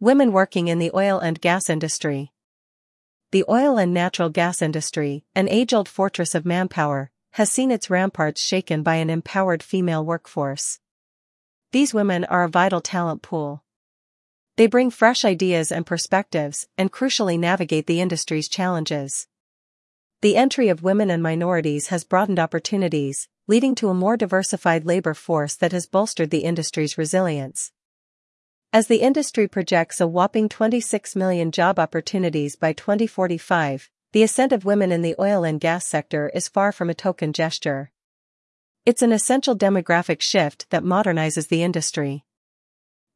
Women working in the oil and gas industry. The oil and natural gas industry, an age-old fortress of manpower, has seen its ramparts shaken by an empowered female workforce. These women are a vital talent pool. They bring fresh ideas and perspectives and crucially navigate the industry's challenges. The entry of women and minorities has broadened opportunities, leading to a more diversified labor force that has bolstered the industry's resilience. As the industry projects a whopping 26 million job opportunities by 2045, the ascent of women in the oil and gas sector is far from a token gesture. It's an essential demographic shift that modernizes the industry.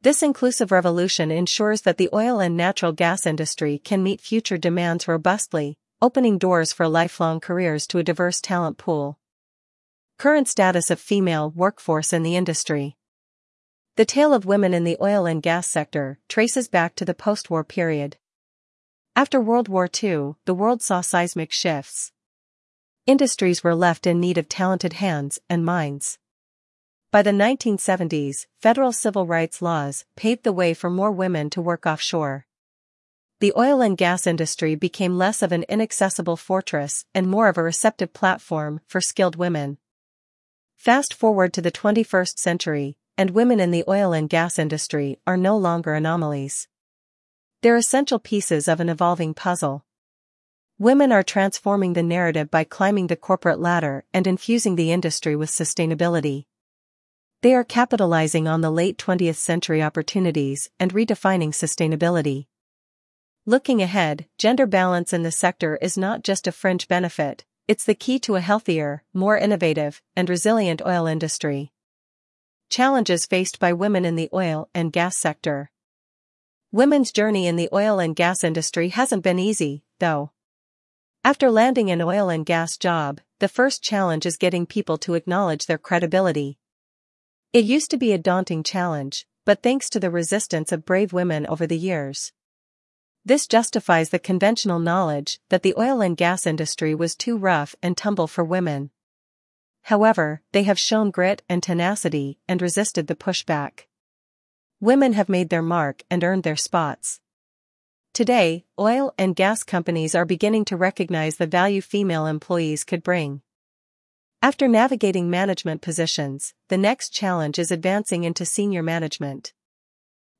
This inclusive revolution ensures that the oil and natural gas industry can meet future demands robustly, opening doors for lifelong careers to a diverse talent pool. Current status of female workforce in the industry. The tale of women in the oil and gas sector traces back to the post-war period. After World War II, the world saw seismic shifts. Industries were left in need of talented hands and minds. By the 1970s, federal civil rights laws paved the way for more women to work offshore. The oil and gas industry became less of an inaccessible fortress and more of a receptive platform for skilled women. Fast forward to the 21st century, and women in the oil and gas industry are no longer anomalies. They're essential pieces of an evolving puzzle. Women are transforming the narrative by climbing the corporate ladder and infusing the industry with sustainability. They are capitalizing on the late 20th century opportunities and redefining sustainability. Looking ahead, gender balance in the sector is not just a fringe benefit, it's the key to a healthier, more innovative, and resilient oil industry. Challenges faced by women in the oil and gas sector. Women's journey in the oil and gas industry hasn't been easy, though. After landing an oil and gas job, the first challenge is getting people to acknowledge their credibility. It used to be a daunting challenge, but thanks to the resistance of brave women over the years. This justifies the conventional knowledge that the oil and gas industry was too rough and tumble for women. However, they have shown grit and tenacity and resisted the pushback. Women have made their mark and earned their spots. Today, oil and gas companies are beginning to recognize the value female employees could bring. After navigating management positions, the next challenge is advancing into senior management.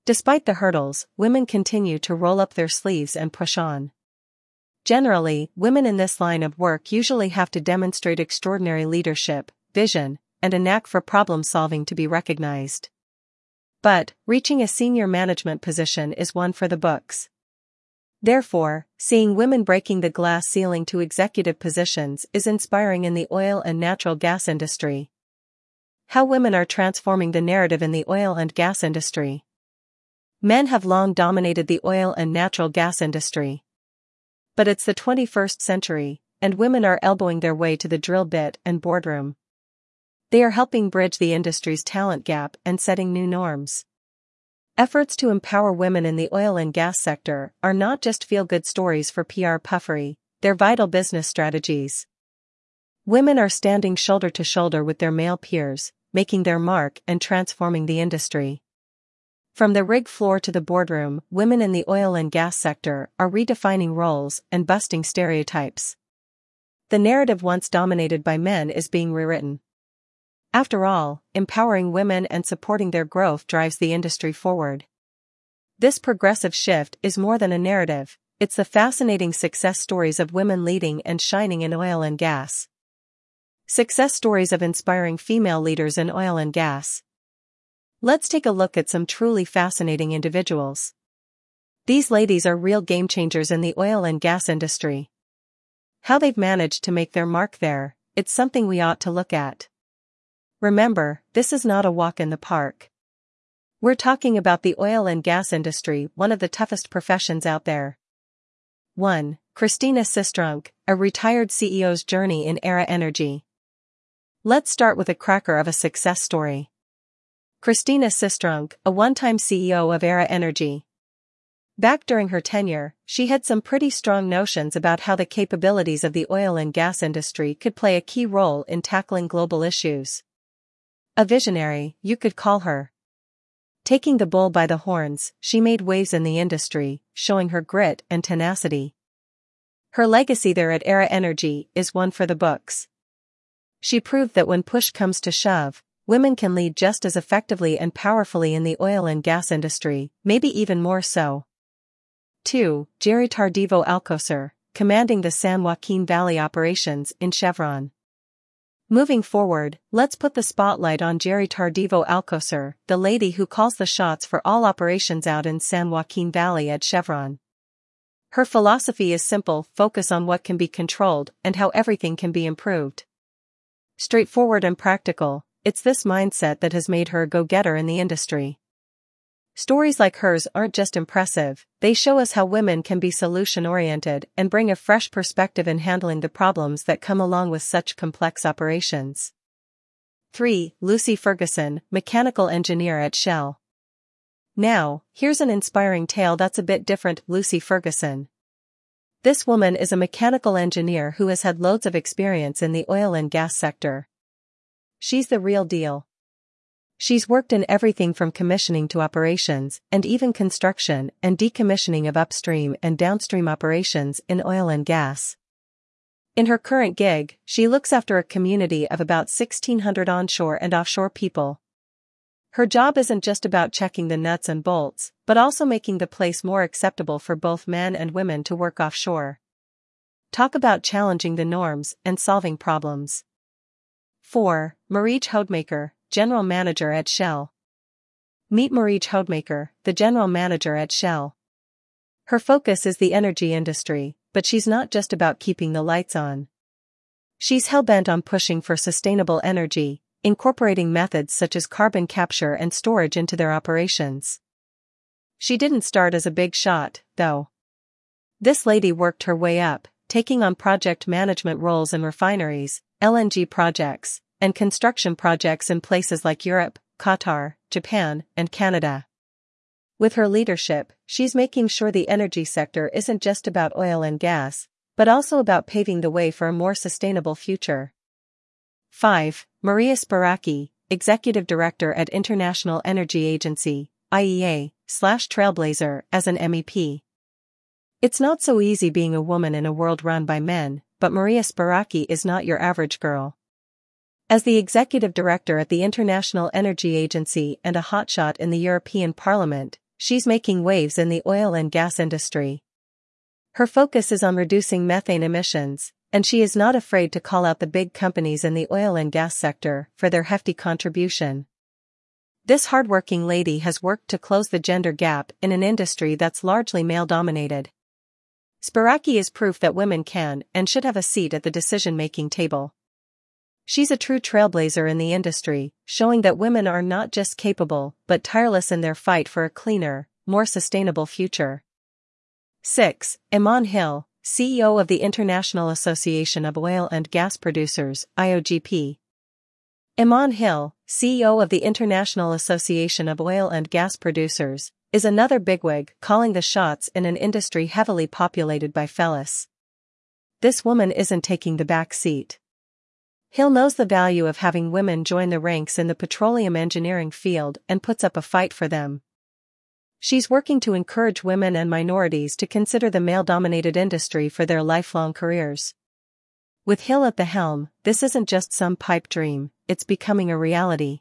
Despite the hurdles, women continue to roll up their sleeves and push on. Generally, women in this line of work usually have to demonstrate extraordinary leadership, vision, and a knack for problem solving to be recognized. But, reaching a senior management position is one for the books. Therefore, seeing women breaking the glass ceiling to executive positions is inspiring in the oil and natural gas industry. How women are transforming the narrative in the oil and gas industry. Men have long dominated the oil and natural gas industry. But it's the 21st century, and women are elbowing their way to the drill bit and boardroom. They are helping bridge the industry's talent gap and setting new norms. Efforts to empower women in the oil and gas sector are not just feel-good stories for PR puffery, they're vital business strategies. Women are standing shoulder to shoulder with their male peers, making their mark and transforming the industry. From the rig floor to the boardroom, women in the oil and gas sector are redefining roles and busting stereotypes. The narrative once dominated by men is being rewritten. After all, empowering women and supporting their growth drives the industry forward. This progressive shift is more than a narrative, it's the fascinating success stories of women leading and shining in oil and gas. Success stories of inspiring female leaders in oil and gas. Let's take a look at some truly fascinating individuals. These ladies are real game changers in the oil and gas industry. How they've managed to make their mark there, it's something we ought to look at. Remember, this is not a walk in the park. We're talking about the oil and gas industry, one of the toughest professions out there. 1. Christina Sistrunk, a retired CEO's journey in Aera Energy. Let's start with a cracker of a success story. Christina Sistrunk, a one-time CEO of Aera Energy. Back during her tenure, she had some pretty strong notions about how the capabilities of the oil and gas industry could play a key role in tackling global issues. A visionary, you could call her. Taking the bull by the horns, she made waves in the industry, showing her grit and tenacity. Her legacy there at Aera Energy is one for the books. She proved that when push comes to shove, women can lead just as effectively and powerfully in the oil and gas industry, maybe even more so. 2. Jerry Tardivo Alcocer, commanding the San Joaquin Valley operations in Chevron. Moving forward, let's put the spotlight on Jerry Tardivo Alcocer, the lady who calls the shots for all operations out in San Joaquin Valley at Chevron. Her philosophy is simple focus on what can be controlled and how everything can be improved. Straightforward and practical, it's this mindset that has made her a go getter in the industry. Stories like hers aren't just impressive, they show us how women can be solution oriented and bring a fresh perspective in handling the problems that come along with such complex operations. 3. Lucy Ferguson, mechanical engineer at Shell. Now, here's an inspiring tale that's a bit different Lucy Ferguson. This woman is a mechanical engineer who has had loads of experience in the oil and gas sector. She's the real deal. She's worked in everything from commissioning to operations, and even construction and decommissioning of upstream and downstream operations in oil and gas. In her current gig, she looks after a community of about 1,600 onshore and offshore people. Her job isn't just about checking the nuts and bolts, but also making the place more acceptable for both men and women to work offshore. Talk about challenging the norms and solving problems. 4. Marietje Hoedemaker, General Manager at Shell. Meet Marietje Hoedemaker, the General Manager at Shell. Her focus is the energy industry, but she's not just about keeping the lights on. She's hell-bent on pushing for sustainable energy, incorporating methods such as carbon capture and storage into their operations. She didn't start as a big shot, though. This lady worked her way up, taking on project management roles in refineries, LNG projects, and construction projects in places like Europe, Qatar, Japan, and Canada. With her leadership, she's making sure the energy sector isn't just about oil and gas, but also about paving the way for a more sustainable future. 5. Maria Spyraki, Executive Director at International Energy Agency, IEA, slash Trailblazer, as an MEP. It's not so easy being a woman in a world run by men, but Maria Spyraki is not your average girl. As the executive director at the International Energy Agency and a hotshot in the European Parliament, she's making waves in the oil and gas industry. Her focus is on reducing methane emissions, and she is not afraid to call out the big companies in the oil and gas sector for their hefty contribution. This hardworking lady has worked to close the gender gap in an industry that's largely male-dominated. Spyraki is proof that women can and should have a seat at the decision-making table. She's a true trailblazer in the industry, showing that women are not just capable, but tireless in their fight for a cleaner, more sustainable future. 6. Iman Hill, CEO of the International Association of Oil and Gas Producers, IOGP. Iman Hill, CEO of the International Association of Oil and Gas Producers, is another bigwig calling the shots in an industry heavily populated by fellas. This woman isn't taking the back seat. Hill knows the value of having women join the ranks in the petroleum engineering field and puts up a fight for them. She's working to encourage women and minorities to consider the male-dominated industry for their lifelong careers. With Hill at the helm, this isn't just some pipe dream, it's becoming a reality.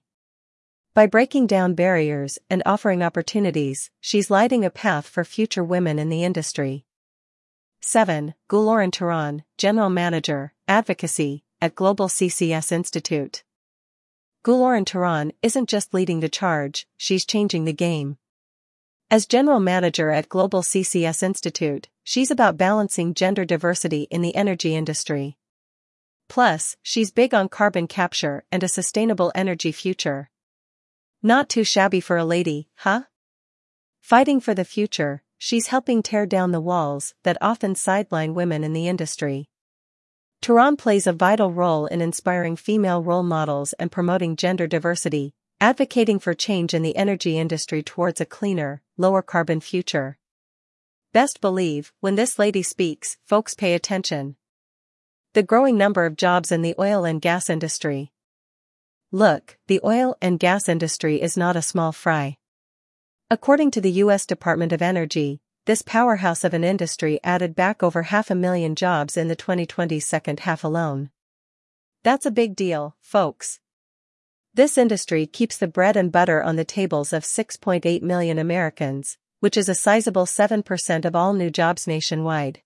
By breaking down barriers and offering opportunities, she's lighting a path for future women in the industry. 7. Guloren Turan, General Manager, Advocacy, at Global CCS Institute. Guloren Turan isn't just leading the charge, she's changing the game. As general manager at Global CCS Institute, she's about balancing gender diversity in the energy industry. Plus, she's big on carbon capture and a sustainable energy future. Not too shabby for a lady, huh? Fighting for the future, she's helping tear down the walls that often sideline women in the industry. Turan plays a vital role in inspiring female role models and promoting gender diversity, advocating for change in the energy industry towards a cleaner, lower carbon future. Best believe, when this lady speaks, folks pay attention. The growing number of jobs in the oil and gas industry. Look, the oil and gas industry is not a small fry. According to the U.S. Department of Energy, this powerhouse of an industry added back over half a million jobs in the 2020 second half alone. That's a big deal, folks. This industry keeps the bread and butter on the tables of 6.8 million Americans, which is a sizable 7% of all new jobs nationwide.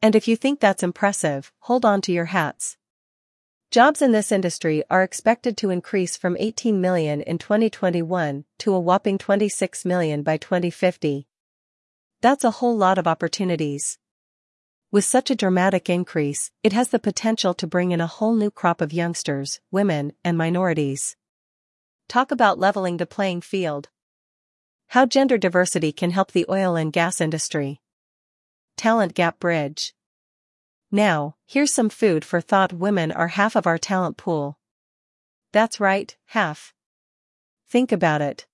And if you think that's impressive, hold on to your hats. Jobs in this industry are expected to increase from 18 million in 2021 to a whopping 26 million by 2050. That's a whole lot of opportunities. With such a dramatic increase, it has the potential to bring in a whole new crop of youngsters, women, and minorities. Talk about leveling the playing field. How gender diversity can help the oil and gas industry. Talent Gap Bridge. Now, here's some food for thought women are half of our talent pool. That's right, half. Think about it.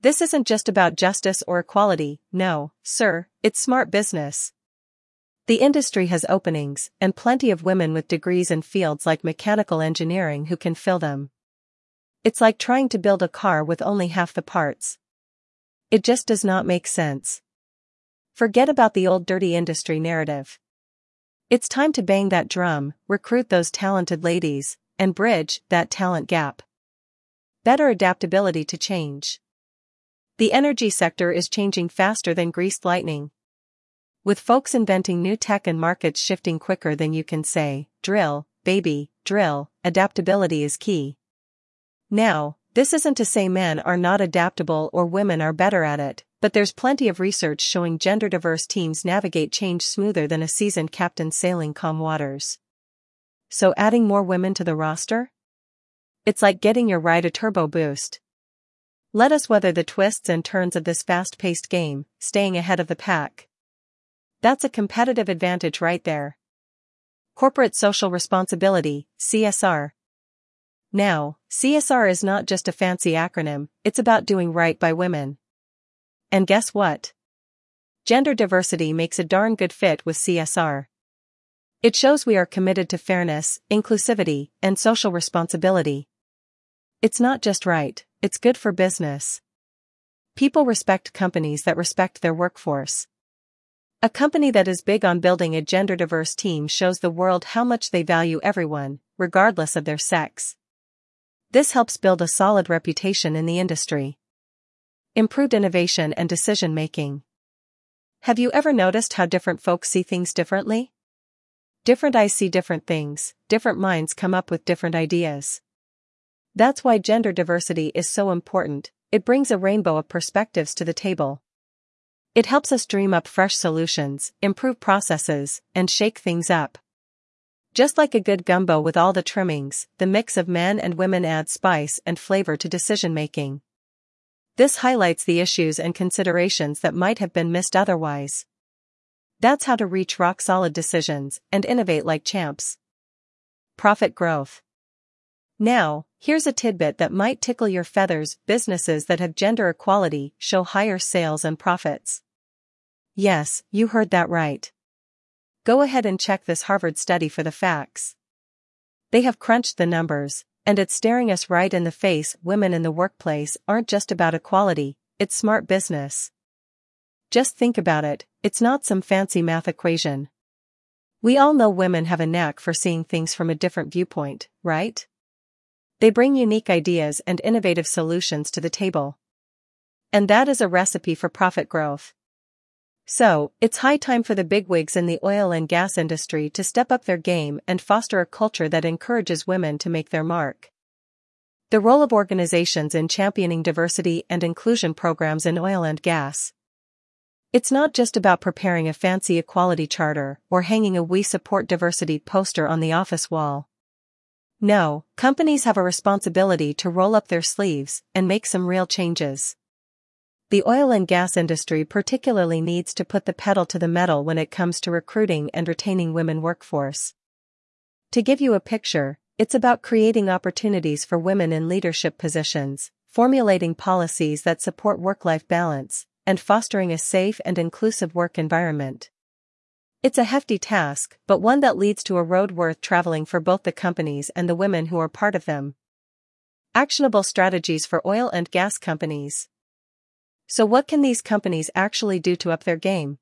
This isn't just about justice or equality, no, sir, it's smart business. The industry has openings, and plenty of women with degrees in fields like mechanical engineering who can fill them. It's like trying to build a car with only half the parts. It just does not make sense. Forget about the old dirty industry narrative. It's time to bang that drum, recruit those talented ladies, and bridge that talent gap. Better adaptability to change. The energy sector is changing faster than greased lightning. With folks inventing new tech and markets shifting quicker than you can say, drill, baby, drill, adaptability is key. Now, this isn't to say men are not adaptable or women are better at it, but there's plenty of research showing gender diverse teams navigate change smoother than a seasoned captain sailing calm waters. So adding more women to the roster? It's like getting your ride a turbo boost. Let us weather the twists and turns of this fast paced game, staying ahead of the pack. That's a competitive advantage right there. Corporate Social Responsibility, CSR, now, CSR is not just a fancy acronym, it's about doing right by women. And guess what? Gender diversity makes a darn good fit with CSR. It shows we are committed to fairness, inclusivity, and social responsibility. It's not just right, it's good for business. People respect companies that respect their workforce. A company that is big on building a gender diverse team shows the world how much they value everyone, regardless of their sex. This helps build a solid reputation in the industry. Improved innovation and decision making. Have you ever noticed how different folks see things differently? Different eyes see different things, different minds come up with different ideas. That's why gender diversity is so important, it brings a rainbow of perspectives to the table. It helps us dream up fresh solutions, improve processes, and shake things up. Just like a good gumbo with all the trimmings, the mix of men and women adds spice and flavor to decision making. This highlights the issues and considerations that might have been missed otherwise. That's how to reach rock solid decisions and innovate like champs. Profit growth. Now, here's a tidbit that might tickle your feathers businesses that have gender equality show higher sales and profits. Yes, you heard that right. Go ahead and check this Harvard study for the facts. They have crunched the numbers, and it's staring us right in the face. Women in the workplace aren't just about equality, it's smart business. Just think about it, it's not some fancy math equation. We all know women have a knack for seeing things from a different viewpoint, right? They bring unique ideas and innovative solutions to the table. And that is a recipe for profit growth. So, it's high time for the bigwigs in the oil and gas industry to step up their game and foster a culture that encourages women to make their mark. The role of organizations in championing diversity and inclusion programs in oil and gas. It's not just about preparing a fancy equality charter or hanging a We Support Diversity poster on the office wall. No, companies have a responsibility to roll up their sleeves and make some real changes. The oil and gas industry particularly needs to put the pedal to the metal when it comes to recruiting and retaining women workforce. To give you a picture, it's about creating opportunities for women in leadership positions, formulating policies that support work-life balance, and fostering a safe and inclusive work environment. It's a hefty task, but one that leads to a road worth traveling for both the companies and the women who are part of them. Actionable strategies for oil and gas companies. So what can these companies actually do to up their game?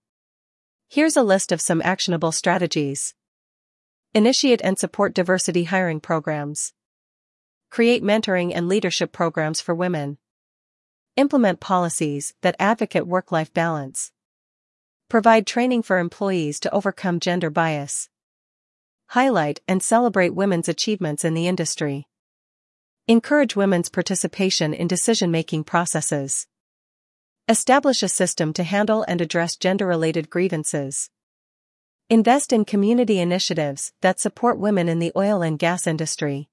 Here's a list of some actionable strategies. Initiate and support diversity hiring programs. Create mentoring and leadership programs for women. Implement policies that advocate work-life balance. Provide training for employees to overcome gender bias. Highlight and celebrate women's achievements in the industry. Encourage women's participation in decision-making processes. Establish a system to handle and address gender-related grievances. Invest in community initiatives that support women in the oil and gas industry.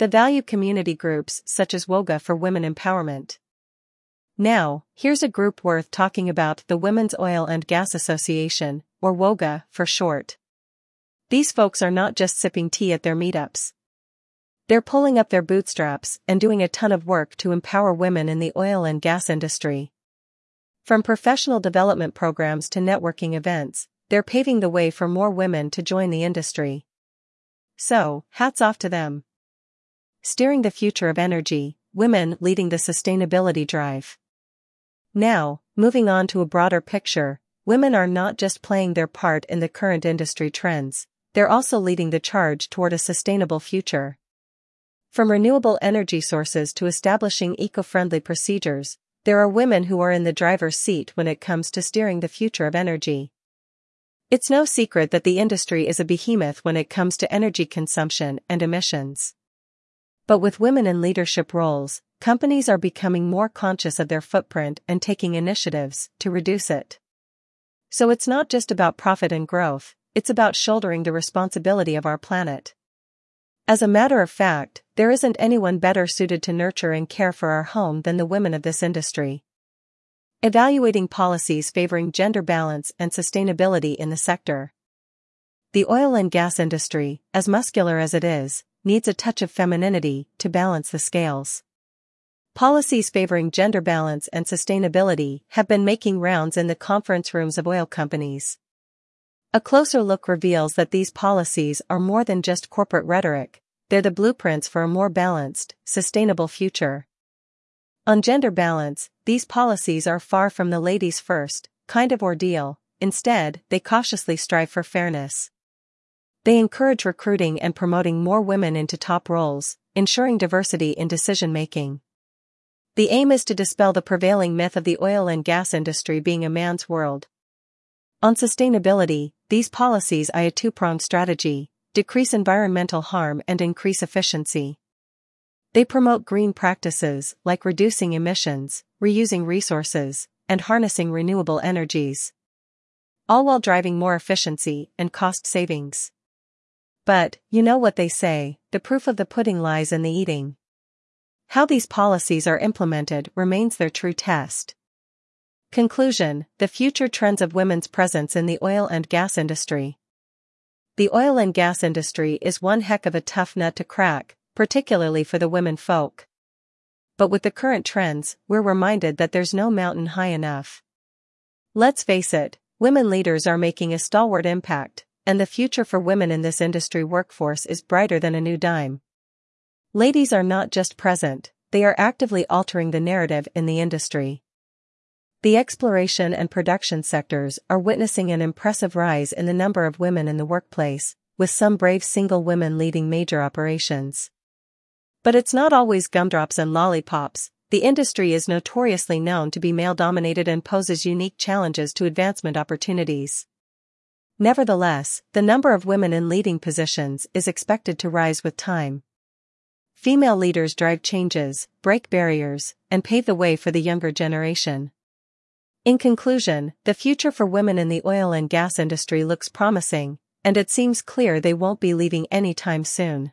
The value community groups such as WOGA for Women Empowerment. Now, here's a group worth talking about the Women's Oil and Gas Association, or WOGA for short. These folks are not just sipping tea at their meetups. They're pulling up their bootstraps and doing a ton of work to empower women in the oil and gas industry. From professional development programs to networking events, they're paving the way for more women to join the industry. So, hats off to them. Steering the future of energy, women leading the sustainability drive. Now, moving on to a broader picture, women are not just playing their part in the current industry trends, they're also leading the charge toward a sustainable future. From renewable energy sources to establishing eco-friendly procedures, there are women who are in the driver's seat when it comes to steering the future of energy. It's no secret that the industry is a behemoth when it comes to energy consumption and emissions. But with women in leadership roles, companies are becoming more conscious of their footprint and taking initiatives to reduce it. So it's not just about profit and growth, it's about shouldering the responsibility of our planet. As a matter of fact, there isn't anyone better suited to nurture and care for our home than the women of this industry. Evaluating policies favoring gender balance and sustainability in the sector. The oil and gas industry, as muscular as it is, needs a touch of femininity to balance the scales. Policies favoring gender balance and sustainability have been making rounds in the conference rooms of oil companies. A closer look reveals that these policies are more than just corporate rhetoric, they're the blueprints for a more balanced, sustainable future. On gender balance, these policies are far from the ladies first kind of ordeal, instead, they cautiously strive for fairness. They encourage recruiting and promoting more women into top roles, ensuring diversity in decision making. The aim is to dispel the prevailing myth of the oil and gas industry being a man's world, on sustainability, these policies eye a two-pronged strategy, decrease environmental harm and increase efficiency. They promote green practices like reducing emissions, reusing resources, and harnessing renewable energies. All while driving more efficiency and cost savings. But, you know what they say, the proof of the pudding lies in the eating. How these policies are implemented remains their true test. Conclusion The future trends of women's presence in the oil and gas industry. The oil and gas industry is one heck of a tough nut to crack, particularly for the women folk. But with the current trends, we're reminded that there's no mountain high enough. Let's face it, women leaders are making a stalwart impact, and the future for women in this industry workforce is brighter than a new dime. Ladies are not just present, they are actively altering the narrative in the industry. The exploration and production sectors are witnessing an impressive rise in the number of women in the workplace, with some brave single women leading major operations. But it's not always gumdrops and lollipops, the industry is notoriously known to be male dominated and poses unique challenges to advancement opportunities. Nevertheless, the number of women in leading positions is expected to rise with time. Female leaders drive changes, break barriers, and pave the way for the younger generation. In conclusion, the future for women in the oil and gas industry looks promising, and it seems clear they won't be leaving anytime soon.